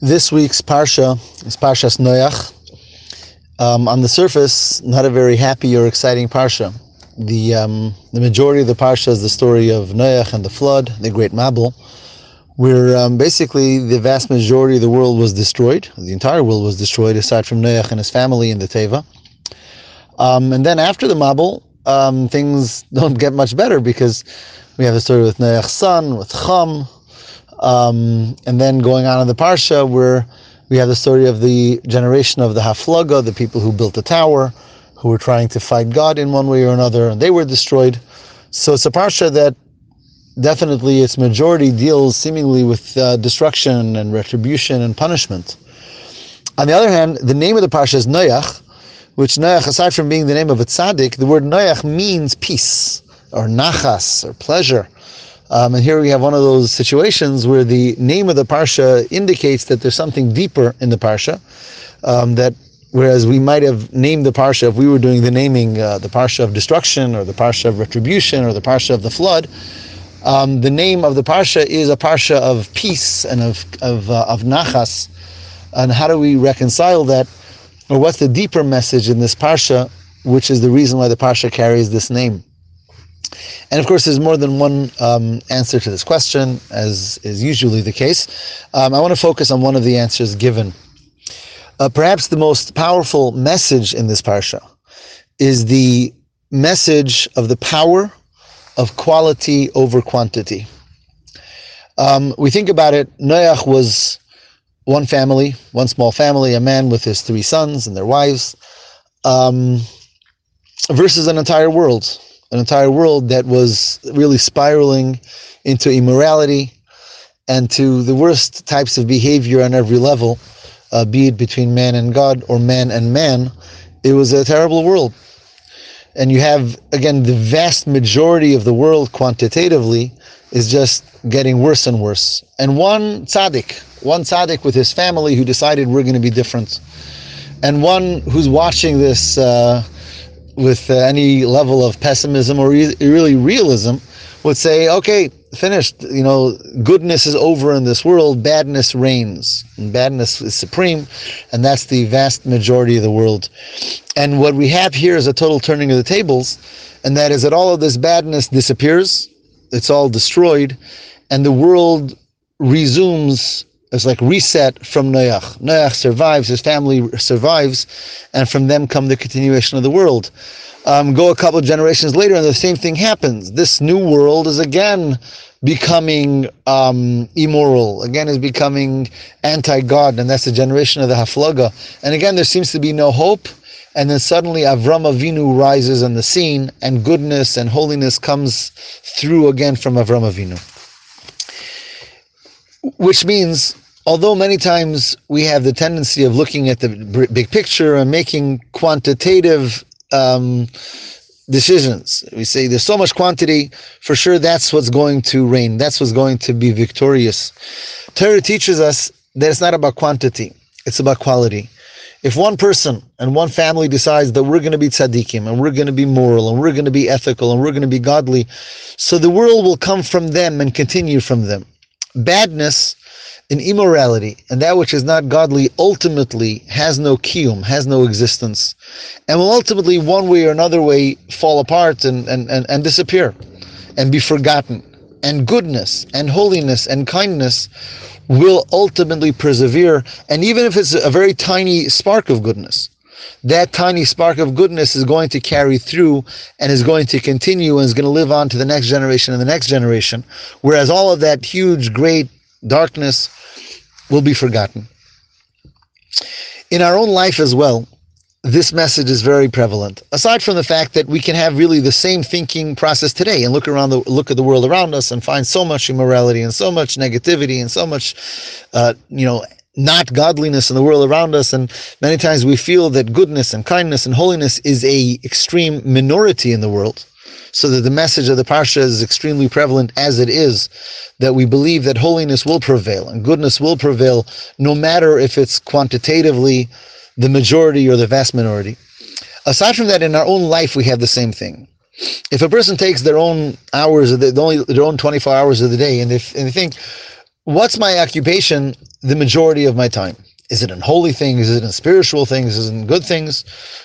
This week's Parsha is Parshas Noach. Um, on the surface, not a very happy or exciting Parsha. The, um, the majority of the Parsha is the story of Noach and the flood, the great Mabul, where um, basically the vast majority of the world was destroyed. The entire world was destroyed, aside from Noach and his family in the Teva. Um, and then after the Mabul, um, things don't get much better because we have the story with Noach's son, with Cham, um, and then going on in the Parsha where we have the story of the generation of the Haflaga, the people who built the tower, who were trying to fight God in one way or another, and they were destroyed. So it's a Parsha that definitely its majority deals seemingly with uh, destruction and retribution and punishment. On the other hand, the name of the Parsha is Noach, which Noach, aside from being the name of a tzaddik, the word Noach means peace, or nachas, or pleasure. Um, and here we have one of those situations where the name of the parsha indicates that there's something deeper in the parsha. Um, that whereas we might have named the parsha if we were doing the naming, uh, the parsha of destruction or the parsha of retribution or the parsha of the flood, um, the name of the parsha is a parsha of peace and of of, uh, of nachas. And how do we reconcile that? Or what's the deeper message in this parsha, which is the reason why the parsha carries this name? And of course, there's more than one um, answer to this question, as is usually the case. Um, I want to focus on one of the answers given. Uh, perhaps the most powerful message in this parsha is the message of the power of quality over quantity. Um, we think about it, Noach was one family, one small family, a man with his three sons and their wives, um, versus an entire world an entire world that was really spiraling into immorality and to the worst types of behavior on every level, uh, be it between man and God or man and man. It was a terrible world. And you have, again, the vast majority of the world quantitatively is just getting worse and worse. And one tzaddik, one tzaddik with his family who decided we're going to be different. And one who's watching this. Uh, with uh, any level of pessimism or re- really realism would say, okay, finished. You know, goodness is over in this world, badness reigns, and badness is supreme, and that's the vast majority of the world. And what we have here is a total turning of the tables, and that is that all of this badness disappears, it's all destroyed, and the world resumes it's like reset from Noach. Noach survives, his family survives, and from them come the continuation of the world. Um, go a couple generations later, and the same thing happens. This new world is again becoming um, immoral, again is becoming anti-God, and that's the generation of the Haflaga. And again, there seems to be no hope. And then suddenly Avram Avinu rises on the scene, and goodness and holiness comes through again from Avram Avinu. Which means, although many times we have the tendency of looking at the big picture and making quantitative um, decisions, we say there's so much quantity, for sure that's what's going to reign, that's what's going to be victorious. Torah teaches us that it's not about quantity, it's about quality. If one person and one family decides that we're going to be tzaddikim and we're going to be moral and we're going to be ethical and we're going to be godly, so the world will come from them and continue from them badness and immorality and that which is not godly ultimately has no kiyum, has no existence, and will ultimately, one way or another way, fall apart and, and, and, and disappear and be forgotten. And goodness and holiness and kindness will ultimately persevere. And even if it's a very tiny spark of goodness, that tiny spark of goodness is going to carry through and is going to continue and is going to live on to the next generation and the next generation. Whereas all of that huge, great darkness will be forgotten. In our own life as well, this message is very prevalent. Aside from the fact that we can have really the same thinking process today and look around the look at the world around us and find so much immorality and so much negativity and so much, uh, you know, not godliness in the world around us and many times we feel that goodness and kindness and holiness is a extreme minority in the world so that the message of the parsha is extremely prevalent as it is that we believe that holiness will prevail and goodness will prevail no matter if it's quantitatively the majority or the vast minority. Aside from that in our own life we have the same thing. If a person takes their own hours of the, only their own 24 hours of the day and if and they think what's my occupation the majority of my time? Is it in holy things? Is it in spiritual things? Is it in good things?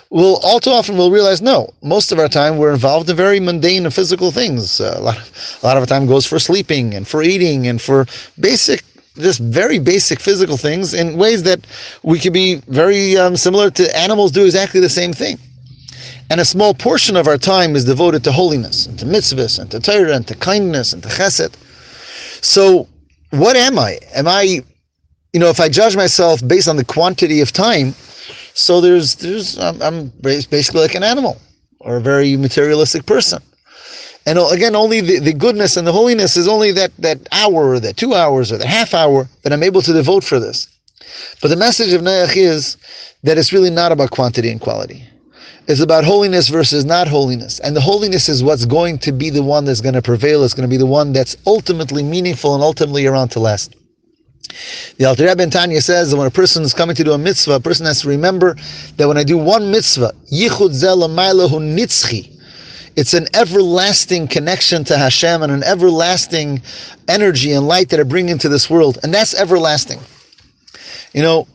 Well, all too often we'll realize no. Most of our time we're involved in very mundane and physical things. Uh, a lot, of, a lot of our time goes for sleeping and for eating and for basic, just very basic physical things in ways that we could be very um, similar to animals do exactly the same thing. And a small portion of our time is devoted to holiness and to mitzvahs and to Torah and to kindness and to chesed. So, what am I? Am I you know, if I judge myself based on the quantity of time, so there's there's I'm, I'm basically like an animal or a very materialistic person. And again, only the, the goodness and the holiness is only that, that hour or that two hours or the half hour that I'm able to devote for this. But the message of Noach is that it's really not about quantity and quality. It's about holiness versus not holiness. And the holiness is what's going to be the one that's going to prevail. It's going to be the one that's ultimately meaningful and ultimately around to last. The Alter Rebbe Tanya says that when a person is coming to do a mitzvah, a person has to remember that when I do one mitzvah, yichud zelamaylahu nitzchi, it's an everlasting connection to Hashem and an everlasting energy and light that I bring into this world, and that's everlasting. You know,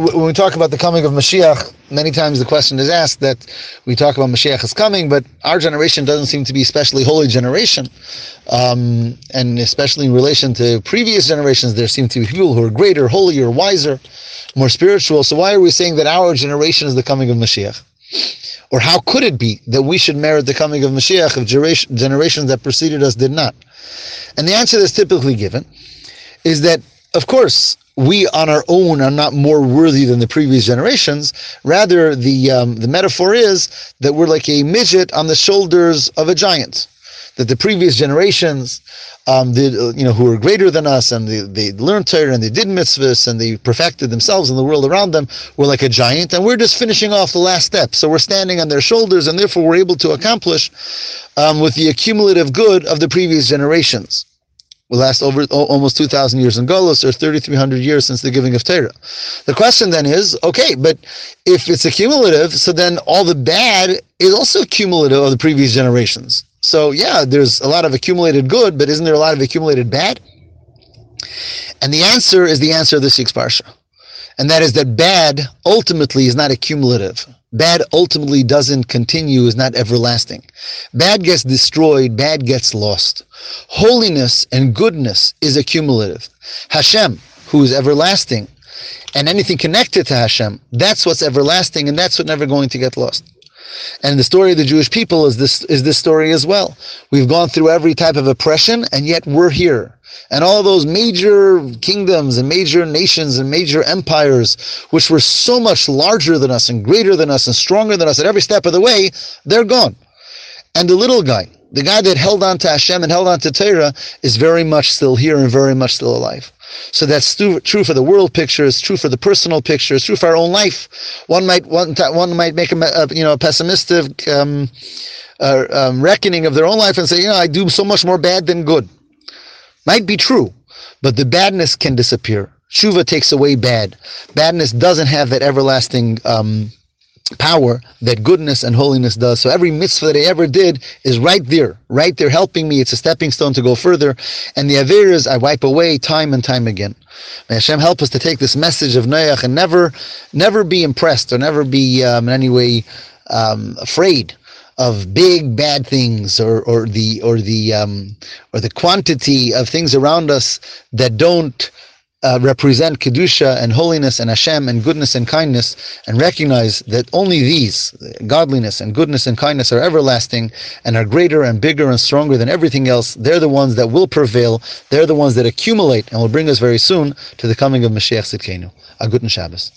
when we talk about the coming of Mashiach, many times the question is asked that we talk about Mashiach is coming, but our generation doesn't seem to be especially holy generation, um, and especially in relation to previous generations, there seem to be people who are greater, holier, wiser, more spiritual. So why are we saying that our generation is the coming of Mashiach? Or how could it be that we should merit the coming of Mashiach if generations that preceded us did not? And the answer that's typically given is that, of course, we on our own are not more worthy than the previous generations. Rather, the um, the metaphor is that we're like a midget on the shoulders of a giant. That the previous generations, um, did, you know, who were greater than us, and they, they learned Torah and they did mitzvahs and they perfected themselves and the world around them, were like a giant, and we're just finishing off the last step. So we're standing on their shoulders, and therefore we're able to accomplish um, with the accumulative good of the previous generations will last over almost 2,000 years in Golos or 3,300 years since the giving of Torah. The question then is, okay, but if it's accumulative, so then all the bad is also cumulative of the previous generations. So yeah, there's a lot of accumulated good, but isn't there a lot of accumulated bad? And the answer is the answer of the sixth parsha. And that is that bad ultimately is not accumulative. Bad ultimately doesn't continue, is not everlasting. Bad gets destroyed, bad gets lost. Holiness and goodness is accumulative. Hashem, who is everlasting, and anything connected to Hashem, that's what's everlasting, and that's what's never going to get lost. And the story of the Jewish people is this is this story as well. We've gone through every type of oppression, and yet we're here. And all those major kingdoms and major nations and major empires, which were so much larger than us and greater than us and stronger than us at every step of the way, they're gone. And the little guy, the guy that held on to Hashem and held on to Torah, is very much still here and very much still alive. So that's true for the world picture. It's true for the personal picture. It's true for our own life. One might one, one might make a, you know a pessimistic um, uh, um, reckoning of their own life and say, you know, I do so much more bad than good. Might be true, but the badness can disappear. Shuva takes away bad. Badness doesn't have that everlasting um, power that goodness and holiness does. So every mitzvah that I ever did is right there, right there helping me. It's a stepping stone to go further. And the Averas I wipe away time and time again. May Hashem help us to take this message of Noach and never, never be impressed or never be um, in any way um, afraid of big bad things or, or the or the um, or the quantity of things around us that don't uh, represent kedusha and holiness and Hashem and goodness and kindness, and recognize that only these, godliness and goodness and kindness, are everlasting and are greater and bigger and stronger than everything else. They're the ones that will prevail. They're the ones that accumulate and will bring us very soon to the coming of Mashiach Tzidkenu. A good Shabbos.